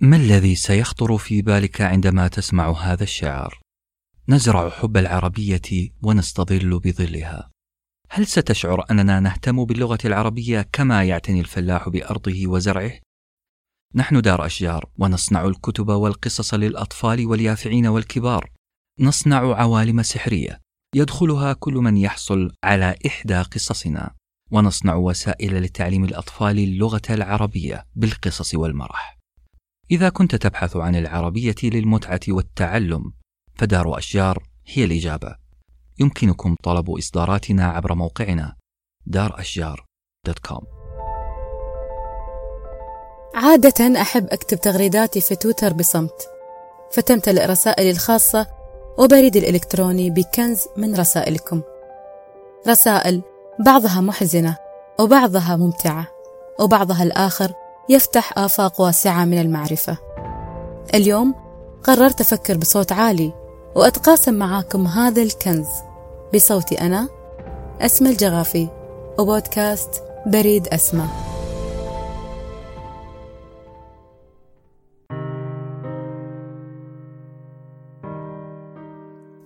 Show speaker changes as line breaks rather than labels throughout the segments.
ما الذي سيخطر في بالك عندما تسمع هذا الشعر نزرع حب العربية ونستظل بظلها. هل ستشعر أننا نهتم باللغة العربية كما يعتني الفلاح بأرضه وزرعه؟ نحن دار أشجار ونصنع الكتب والقصص للأطفال واليافعين والكبار. نصنع عوالم سحرية. يدخلها كل من يحصل على إحدى قصصنا. ونصنع وسائل لتعليم الأطفال اللغة العربية بالقصص والمرح. إذا كنت تبحث عن العربية للمتعة والتعلم فدار أشجار هي الإجابة. يمكنكم طلب إصداراتنا عبر موقعنا دار أشجار دوت كوم.
عادة أحب أكتب تغريداتي في تويتر بصمت فتمتلئ رسائلي الخاصة وبريدي الإلكتروني بكنز من رسائلكم. رسائل بعضها محزنة وبعضها ممتعة وبعضها الآخر يفتح آفاق واسعة من المعرفة. اليوم قررت أفكر بصوت عالي وأتقاسم معاكم هذا الكنز بصوتي أنا أسمى الجغافي وبودكاست بريد أسمى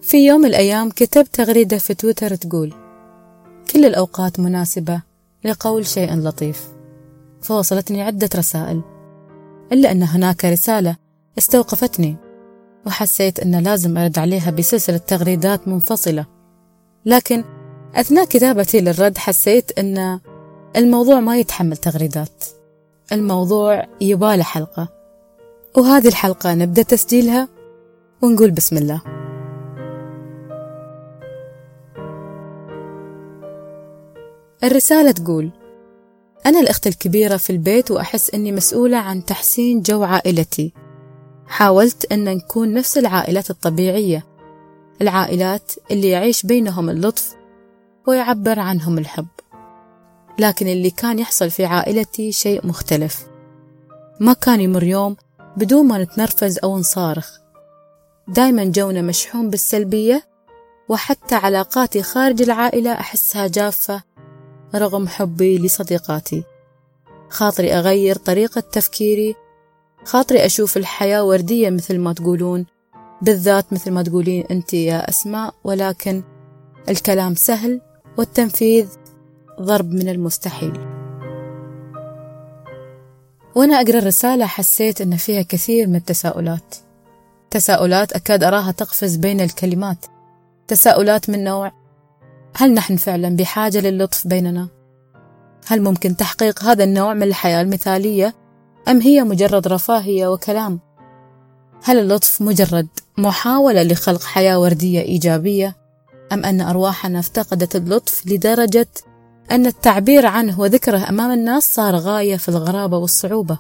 في يوم الأيام كتبت تغريدة في تويتر تقول كل الأوقات مناسبة لقول شيء لطيف. فوصلتني عدة رسائل. إلا أن هناك رسالة استوقفتني وحسيت أن لازم أرد عليها بسلسلة تغريدات منفصلة. لكن أثناء كتابتي للرد حسيت أن الموضوع ما يتحمل تغريدات. الموضوع يباله حلقة. وهذه الحلقة نبدأ تسجيلها ونقول بسم الله. الرسالة تقول أنا الأخت الكبيرة في البيت وأحس أني مسؤولة عن تحسين جو عائلتي. حاولت أن نكون نفس العائلات الطبيعية. العائلات اللي يعيش بينهم اللطف ويعبر عنهم الحب. لكن اللي كان يحصل في عائلتي شيء مختلف. ما كان يمر يوم بدون ما نتنرفز أو نصارخ. دايما جونا مشحون بالسلبية وحتى علاقاتي خارج العائلة أحسها جافة رغم حبي لصديقاتي. خاطري أغير طريقة تفكيري. خاطري أشوف الحياة وردية مثل ما تقولون بالذات مثل ما تقولين أنت يا أسماء ولكن الكلام سهل والتنفيذ ضرب من المستحيل. وأنا أقرأ الرسالة حسيت أن فيها كثير من التساؤلات. تساؤلات أكاد أراها تقفز بين الكلمات. تساؤلات من نوع هل نحن فعلا بحاجة للطف بيننا؟ هل ممكن تحقيق هذا النوع من الحياة المثالية أم هي مجرد رفاهية وكلام؟ هل اللطف مجرد محاولة لخلق حياة وردية إيجابية أم أن أرواحنا افتقدت اللطف لدرجة أن التعبير عنه وذكره أمام الناس صار غاية في الغرابة والصعوبة؟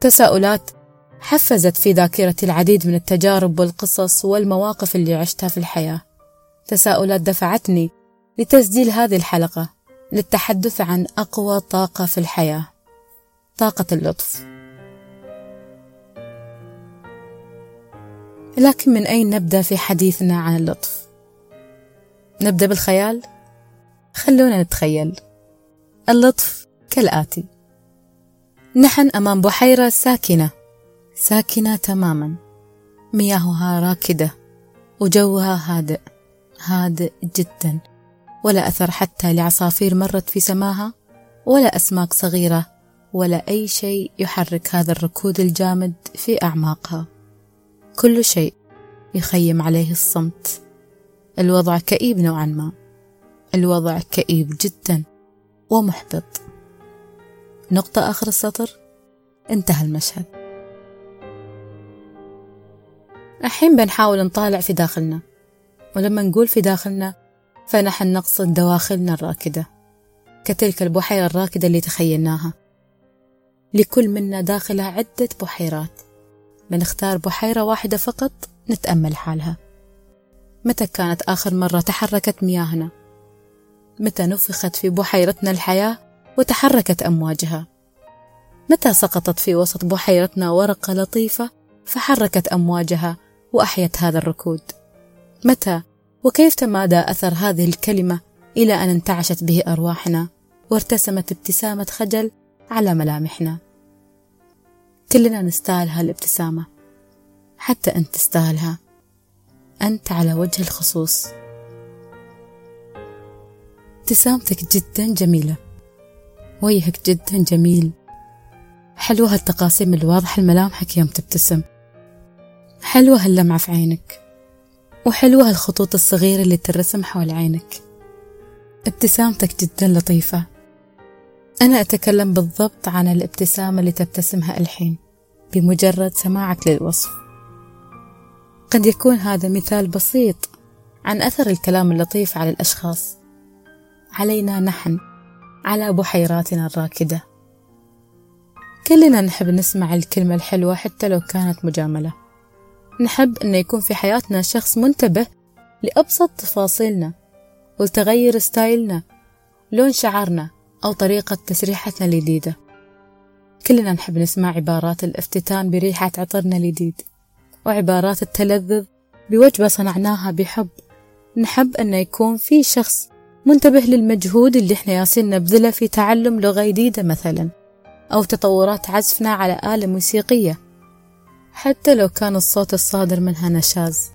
تساؤلات حفزت في ذاكرتي العديد من التجارب والقصص والمواقف اللي عشتها في الحياة تساؤلات دفعتني لتسجيل هذه الحلقة للتحدث عن أقوى طاقة في الحياة طاقة اللطف. لكن من أين نبدأ في حديثنا عن اللطف؟ نبدأ بالخيال؟ خلونا نتخيل. اللطف كالآتي. نحن أمام بحيرة ساكنة ساكنة تماما. مياهها راكدة وجوها هادئ. هادئ جدا. ولا أثر حتى لعصافير مرت في سماها ولا أسماك صغيرة ولا أي شيء يحرك هذا الركود الجامد في أعماقها. كل شيء يخيم عليه الصمت. الوضع كئيب نوعا ما. الوضع كئيب جدا ومحبط. نقطة آخر السطر. انتهى المشهد. الحين بنحاول نطالع في داخلنا. ولما نقول في داخلنا فنحن نقصد دواخلنا الراكدة كتلك البحيرة الراكدة اللي تخيلناها لكل منا داخلها عدة بحيرات بنختار بحيرة واحدة فقط نتأمل حالها متى كانت آخر مرة تحركت مياهنا؟ متى نفخت في بحيرتنا الحياة وتحركت أمواجها؟ متى سقطت في وسط بحيرتنا ورقة لطيفة فحركت أمواجها وأحيت هذا الركود؟ متى؟ وكيف تمادى أثر هذه الكلمة إلى أن انتعشت به أرواحنا وارتسمت ابتسامة خجل على ملامحنا؟ كلنا نستاهل هالابتسامة حتى أنت تستاهلها. أنت على وجه الخصوص. ابتسامتك جدا جميلة. وجهك جدا جميل. حلوة هالتقاسيم الواضحة لملامحك يوم تبتسم. حلوة هاللمعة في عينك. وحلوة هالخطوط الصغيرة اللي ترسم حول عينك. ابتسامتك جدا لطيفة. أنا أتكلم بالضبط عن الابتسامة اللي تبتسمها الحين بمجرد سماعك للوصف. قد يكون هذا مثال بسيط عن أثر الكلام اللطيف على الأشخاص. علينا نحن على بحيراتنا الراكدة. كلنا نحب نسمع الكلمة الحلوة حتى لو كانت مجاملة. نحب أن يكون في حياتنا شخص منتبه لأبسط تفاصيلنا ولتغير ستايلنا لون شعرنا أو طريقة تسريحتنا الجديدة. كلنا نحب نسمع عبارات الافتتان بريحة عطرنا الجديد وعبارات التلذذ بوجبة صنعناها بحب. نحب أن يكون في شخص منتبه للمجهود اللي إحنا ياسين نبذله في تعلم لغة جديدة مثلا أو تطورات عزفنا على آلة موسيقية. حتى لو كان الصوت الصادر منها نشاز.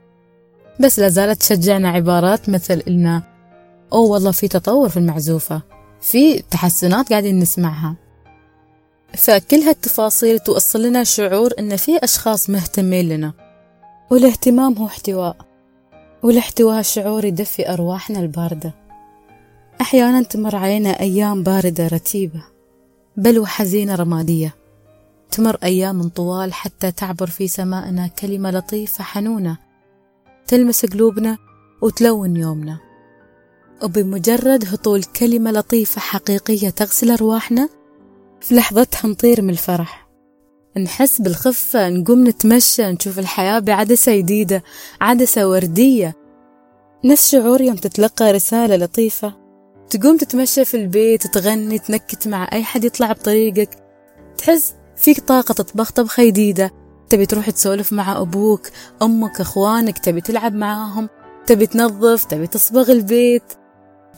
بس لازالت تشجعنا عبارات مثل إلنا أوه والله في تطور في المعزوفة في تحسنات قاعدين نسمعها. فكل هالتفاصيل توصل لنا شعور إن في أشخاص مهتمين لنا والاهتمام هو احتواء والاحتواء شعور يدفي أرواحنا الباردة. أحيانا تمر علينا أيام باردة رتيبة بل وحزينة رمادية. تمر أيام طوال حتى تعبر في سمائنا كلمة لطيفة حنونة تلمس قلوبنا وتلون يومنا. وبمجرد هطول كلمة لطيفة حقيقية تغسل أرواحنا في لحظتها نطير من الفرح. نحس بالخفة نقوم نتمشى نشوف الحياة بعدسة جديدة عدسة وردية. نفس شعور يوم تتلقى رسالة لطيفة. تقوم تتمشى في البيت تغني تنكت مع أي حد يطلع بطريقك. تحس فيك طاقة تطبخ طبخة جديدة. تبي تروح تسولف مع أبوك أمك أخوانك تبي تلعب معاهم تبي تنظف تبي تصبغ البيت.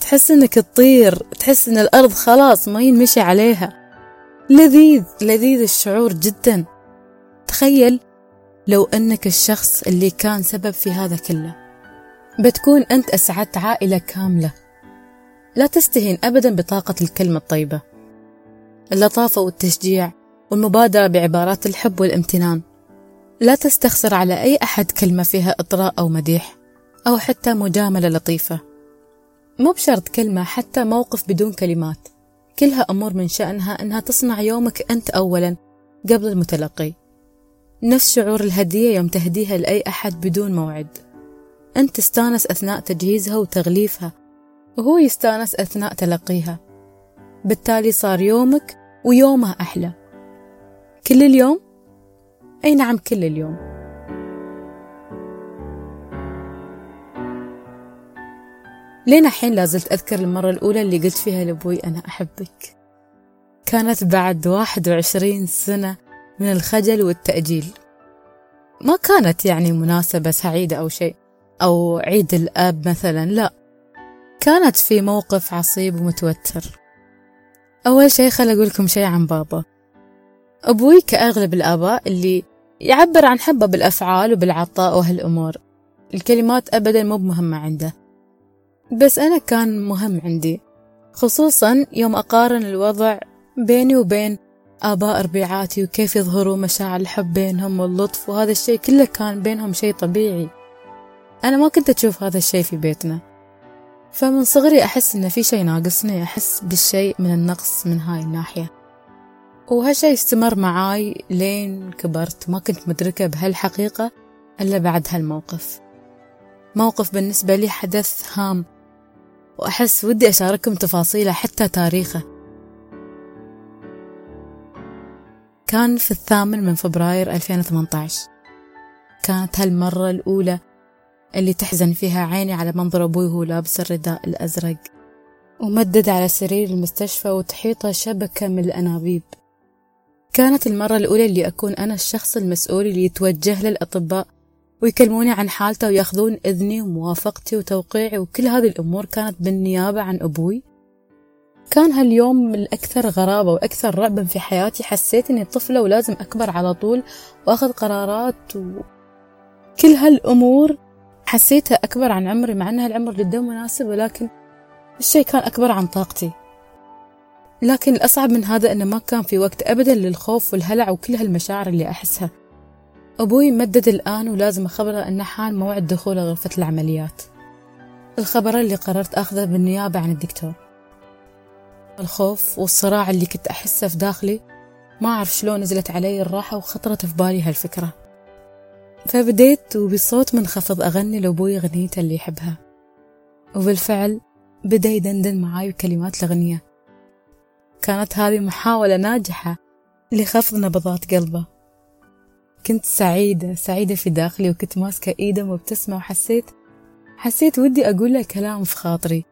تحس إنك تطير تحس إن الأرض خلاص ما ينمشي عليها. لذيذ لذيذ الشعور جدا. تخيل لو إنك الشخص اللي كان سبب في هذا كله. بتكون أنت أسعدت عائلة كاملة. لا تستهين ابدا بطاقة الكلمة الطيبة. اللطافة والتشجيع. والمبادرة بعبارات الحب والامتنان. لا تستخسر على أي أحد كلمة فيها إطراء أو مديح أو حتى مجاملة لطيفة. مو بشرط كلمة حتى موقف بدون كلمات. كلها أمور من شأنها أنها تصنع يومك أنت أولا قبل المتلقي. نفس شعور الهدية يوم تهديها لأي أحد بدون موعد. أنت تستانس أثناء تجهيزها وتغليفها وهو يستانس أثناء تلقيها. بالتالي صار يومك ويومه أحلى. كل اليوم؟ أي نعم كل اليوم. لين الحين لازلت أذكر المرة الأولى اللي قلت فيها لأبوي أنا أحبك. كانت بعد واحد وعشرين سنة من الخجل والتأجيل. ما كانت يعني مناسبة سعيدة أو شيء أو عيد الأب مثلا لا. كانت في موقف عصيب ومتوتر. أول شيء خل أقول لكم شيء عن بابا. أبوي كأغلب الآباء اللي يعبر عن حبه بالأفعال وبالعطاء وهالأمور. الكلمات أبدا مو مهمة عنده. بس أنا كان مهم عندي خصوصا يوم أقارن الوضع بيني وبين آباء ربيعاتي وكيف يظهروا مشاعر الحب بينهم واللطف وهذا الشيء كله كان بينهم شيء طبيعي. أنا ما كنت أشوف هذا الشيء في بيتنا. فمن صغري أحس إن في شيء ناقصني أحس بالشيء من النقص من هاي الناحية. وهالشيء استمر معاي لين كبرت. ما كنت مدركة بهالحقيقة إلا بعد هالموقف. موقف بالنسبة لي حدث هام وأحس ودي أشارككم تفاصيله حتى تاريخه. كان في الثامن من فبراير 2018 كانت هالمرة الأولى اللي تحزن فيها عيني على منظر أبوي وهو لابس الرداء الأزرق ومدد على سرير المستشفى وتحيطه شبكة من الأنابيب. كانت المرة الأولى اللي أكون أنا الشخص المسؤول اللي يتوجه للأطباء ويكلموني عن حالته ويأخذون إذني وموافقتي وتوقيعي وكل هذه الأمور كانت بالنيابة عن أبوي. كان هاليوم الأكثر غرابة وأكثر رعبا في حياتي. حسيت إني طفلة ولازم أكبر على طول وأخذ قرارات وكل هالأمور حسيتها أكبر عن عمري مع أنها العمر جدا مناسب ولكن الشيء كان أكبر عن طاقتي. لكن الأصعب من هذا أنه ما كان في وقت أبدا للخوف والهلع وكل هالمشاعر اللي أحسها. أبوي مدد الآن ولازم أخبره أنه حان موعد دخوله غرفة العمليات. الخبر اللي قررت أخذه بالنيابة عن الدكتور. الخوف والصراع اللي كنت أحسه في داخلي ما أعرف شلون نزلت علي الراحة وخطرت في بالي هالفكرة. فبديت وبصوت منخفض أغني لأبوي أغنيته اللي يحبها. وبالفعل بدأ يدندن معاي بكلمات الأغنية. كانت هذه محاولة ناجحة لخفض نبضات قلبه. كنت سعيدة سعيدة في داخلي وكنت ماسكة إيده مبتسمة وحسيت حسيت ودي أقول له كلام في خاطري.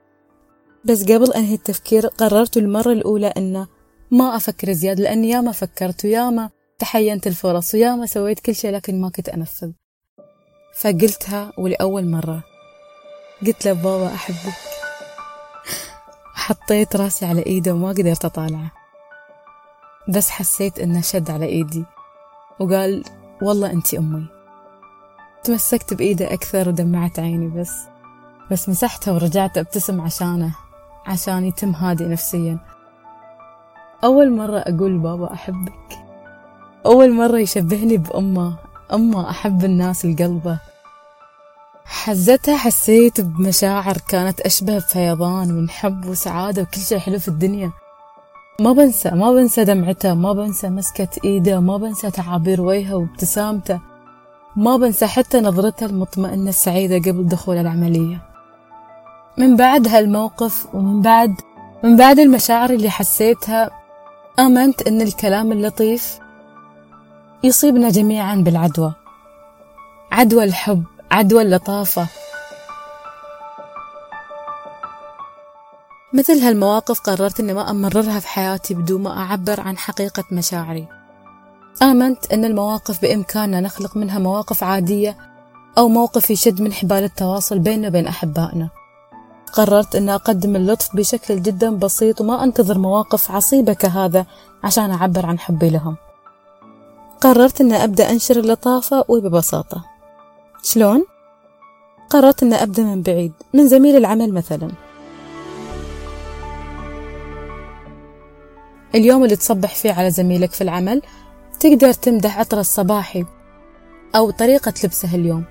بس قبل أنهي التفكير قررت المرة الأولى أنه ما أفكر زيادة لأني ياما فكرت وياما تحينت الفرص وياما سويت كل شيء لكن ما كنت أنفذ. فقلتها ولأول مرة. قلت له بابا أحبك. حطيت راسي على إيده وما قدرت أطالعه. بس حسيت إنه شد على إيدي. وقال والله أنت أمي. تمسكت بإيده أكثر ودمعت عيني بس. بس مسحتها ورجعت أبتسم عشانه عشان يتم هادي نفسيا. أول مرة أقول بابا أحبك. أول مرة يشبهني بأمه. أمه أحب الناس القلبة. حزتها حسيت بمشاعر كانت أشبه بفيضان من حب وسعادة وكل شيء حلو في الدنيا. ما بنسى ما بنسى دمعته ما بنسى مسكة إيده ما بنسى تعابير وجهه وابتسامته. ما بنسى حتى نظرته المطمئنة السعيدة قبل دخول العملية. من بعد هالموقف ومن بعد من بعد المشاعر اللي حسيتها آمنت إن الكلام اللطيف يصيبنا جميعا بالعدوى. عدوى الحب. عدوى اللطافة. مثل هالمواقف قررت إني ما أمررها في حياتي بدون ما أعبر عن حقيقة مشاعري. آمنت أن المواقف بإمكاننا نخلق منها مواقف عادية أو موقف يشد من حبال التواصل بيننا وبين أحبائنا. قررت أن أقدم اللطف بشكل جدا بسيط وما أنتظر مواقف عصيبة كهذا عشان أعبر عن حبي لهم. قررت أن أبدأ أنشر اللطافة وببساطة. شلون؟ قررت أن أبدأ من بعيد من زميل العمل مثلا. اليوم اللي تصبح فيه على زميلك في العمل تقدر تمدح عطره الصباحي أو طريقة لبسه اليوم.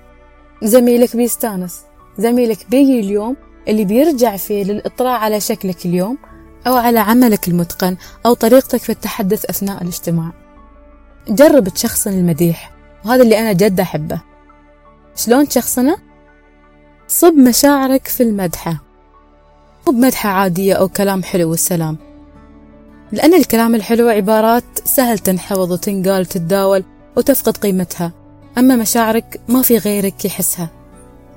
زميلك بيستانس زميلك بيجي اليوم اللي بيرجع فيه للإطلاع على شكلك اليوم أو على عملك المتقن أو طريقتك في التحدث أثناء الاجتماع. جرب تشخصن المديح وهذا اللي أنا جد أحبه. شلون تشخصنه؟ صب مشاعرك في المدحة. مو بمدحة عادية أو كلام حلو والسلام. لأن الكلام الحلو عبارات سهل تنحفظ وتنقال وتتداول وتفقد قيمتها. أما مشاعرك ما في غيرك يحسها.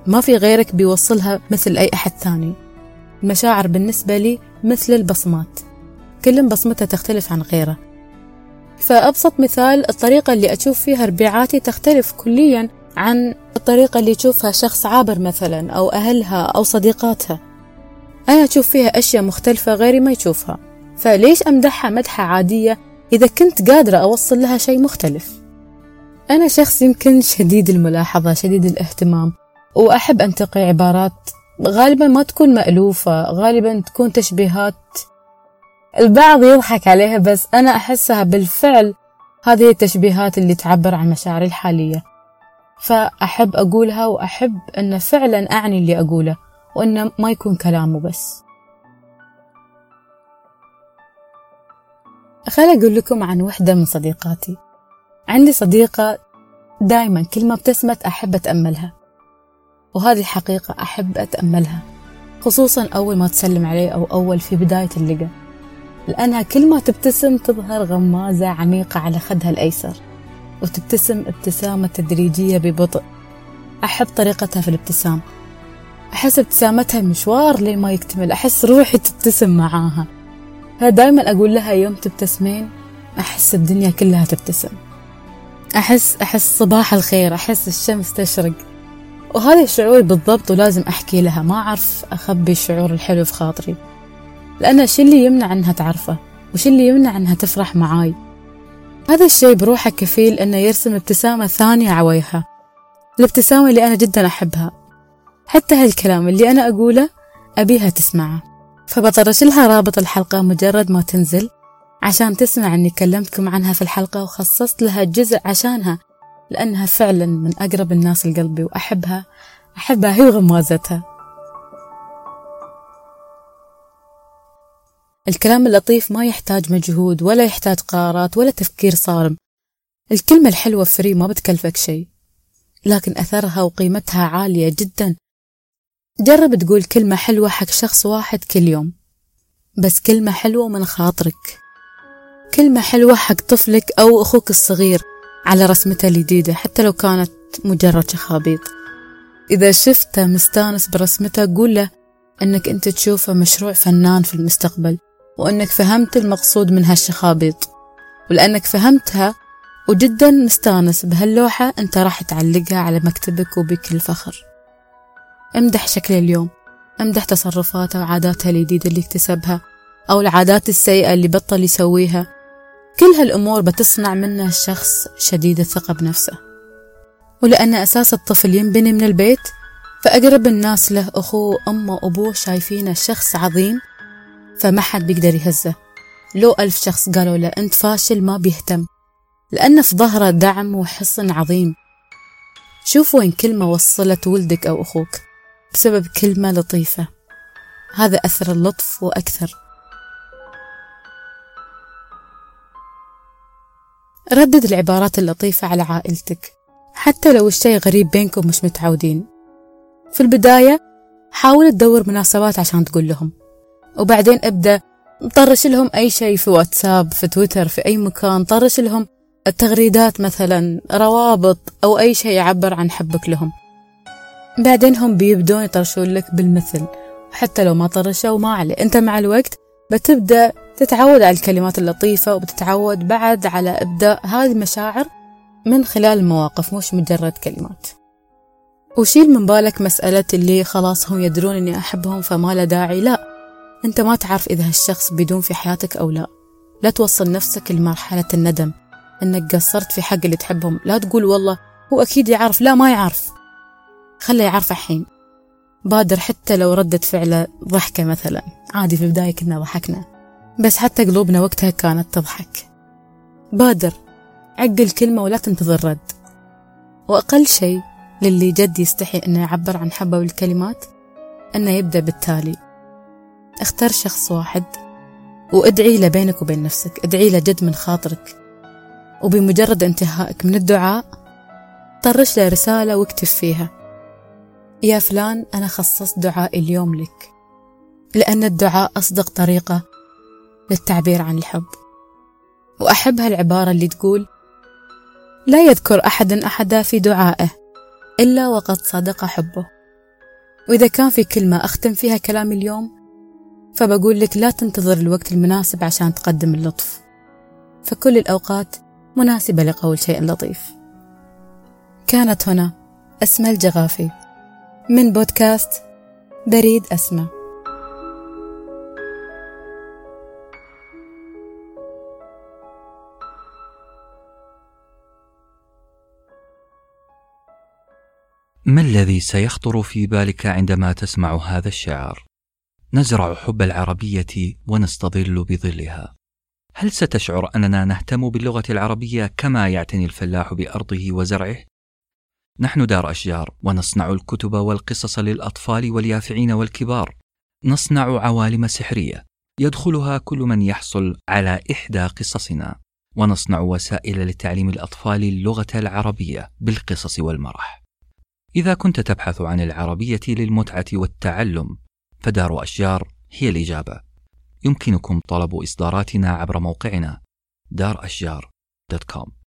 ما في غيرك بيوصلها مثل أي أحد ثاني. المشاعر بالنسبة لي مثل البصمات. كل بصمتها تختلف عن غيره. فأبسط مثال الطريقة اللي أشوف فيها ربيعاتي تختلف كليا عن الطريقة اللي يشوفها شخص عابر مثلا أو أهلها أو صديقاتها. أنا أشوف فيها أشياء مختلفة غيري ما يشوفها. فليش أمدحها مدحة عادية إذا كنت قادرة أوصل لها شيء مختلف؟ أنا شخص يمكن شديد الملاحظة شديد الاهتمام وأحب أنتقي عبارات غالبا ما تكون مألوفة غالبا تكون تشبيهات. البعض يضحك عليها بس أنا أحسها بالفعل هذه التشبيهات اللي تعبر عن مشاعري الحالية. فأحب أقولها وأحب أن فعلا أعني اللي أقوله وأنه ما يكون كلامه بس. خليني أقول لكم عن وحدة من صديقاتي. عندي صديقة دايما كل ما ابتسمت أحب أتأملها وهذه الحقيقة أحب أتأملها خصوصا أول ما تسلم علي أو أول في بداية اللقاء لأنها كل ما تبتسم تظهر غمازة عميقة على خدها الأيسر. وتبتسم ابتسامة تدريجية ببطء. أحب طريقتها في الابتسام. أحس ابتسامتها مشوار لين ما يكتمل. أحس روحي تبتسم معاها. فدايما أقول لها يوم تبتسمين أحس الدنيا كلها تبتسم. أحس أحس صباح الخير أحس الشمس تشرق. وهذا الشعور بالضبط ولازم أحكي لها. ما أعرف أخبي الشعور الحلو في خاطري. لأن الشي اللي يمنع أنها تعرفه؟ وش اللي يمنع أنها تفرح معاي؟ هذا الشي بروحه كفيل أنه يرسم ابتسامة ثانية عويها. الابتسامة اللي أنا جدا أحبها. حتى هالكلام اللي أنا أقوله أبيها تسمعه. فبطرش لها رابط الحلقة مجرد ما تنزل عشان تسمع أني كلمتكم عنها في الحلقة وخصصت لها جزء عشانها لأنها فعلا من أقرب الناس لقلبي وأحبها أحبها هي وغمازتها. الكلام اللطيف ما يحتاج مجهود ولا يحتاج قرارات ولا تفكير صارم. الكلمة الحلوة فري ما بتكلفك شيء لكن أثرها وقيمتها عالية جدا. جرب تقول كلمة حلوة حق شخص واحد كل يوم بس كلمة حلوة من خاطرك. كلمة حلوة حق طفلك أو أخوك الصغير على رسمته الجديدة حتى لو كانت مجرد شخابيط إذا شفته مستانس برسمته قول له أنك أنت تشوفه مشروع فنان في المستقبل. وأنك فهمت المقصود من هالشخابيط. ولأنك فهمتها وجدا مستانس بهاللوحة أنت راح تعلقها على مكتبك وبكل فخر. امدح شكل اليوم. امدح تصرفاته وعاداته الجديدة اللي اكتسبها أو العادات السيئة اللي بطل يسويها. كل هالأمور بتصنع منه شخص شديد الثقة بنفسه. ولأن أساس الطفل ينبني من البيت فأقرب الناس له أخوه أمه وأبوه شايفينه شخص عظيم فما حد بيقدر يهزه. لو ألف شخص قالوا له أنت فاشل ما بيهتم. لأن في ظهره دعم وحصن عظيم. شوف وين كلمة وصلت ولدك أو أخوك بسبب كلمة لطيفة. هذا أثر اللطف وأكثر. ردد العبارات اللطيفة على عائلتك. حتى لو الشيء غريب بينكم مش متعودين. في البداية حاول تدور مناسبات عشان تقول لهم. وبعدين أبدأ طرش لهم أي شيء في واتساب في تويتر في أي مكان طرش لهم التغريدات مثلا روابط أو أي شيء يعبر عن حبك لهم. بعدين هم بيبدون يطرشون لك بالمثل وحتى لو ما طرشوا ما عليه. أنت مع الوقت بتبدأ تتعود على الكلمات اللطيفة وبتتعود بعد على إبداء هذه المشاعر من خلال المواقف مش مجرد كلمات. وشيل من بالك مسألة اللي خلاص هم يدرون إني أحبهم فما له داعي لا. أنت ما تعرف إذا هالشخص بيدوم في حياتك أو لا. لا توصل نفسك لمرحلة الندم. إنك قصرت في حق اللي تحبهم. لا تقول والله هو أكيد يعرف. لا ما يعرف. خله يعرف الحين. بادر حتى لو ردة فعله ضحكة مثلا. عادي في البداية كنا ضحكنا. بس حتى قلوبنا وقتها كانت تضحك. بادر عقل كلمة ولا تنتظر رد. وأقل شيء للي جد يستحي أنه يعبر عن حبه بالكلمات أنه يبدأ بالتالي. اختار شخص واحد وادعي له بينك وبين نفسك ادعي له جد من خاطرك. وبمجرد انتهائك من الدعاء طرش له رسالة واكتب فيها يا فلان أنا خصصت دعائي اليوم لك لأن الدعاء أصدق طريقة للتعبير عن الحب. وأحب هالعبارة اللي تقول لا يذكر أحد أحدا في دعائه إلا وقد صدق حبه. وإذا كان في كلمة أختم فيها كلامي اليوم فبقول لك لا تنتظر الوقت المناسب عشان تقدم اللطف. فكل الأوقات مناسبة لقول شيء لطيف. كانت هنا أسماء الجغافي. من بودكاست بريد أسماء.
ما الذي سيخطر في بالك عندما تسمع هذا الشعر نزرع حب العربية ونستظل بظلها. هل ستشعر أننا نهتم باللغة العربية كما يعتني الفلاح بأرضه وزرعه؟ نحن دار أشجار ونصنع الكتب والقصص للأطفال واليافعين والكبار. نصنع عوالم سحرية. يدخلها كل من يحصل على إحدى قصصنا. ونصنع وسائل لتعليم الأطفال اللغة العربية بالقصص والمرح. إذا كنت تبحث عن العربية للمتعة والتعلم فدار أشجار هي الإجابة. يمكنكم طلب إصداراتنا عبر موقعنا دار أشجار دوت كوم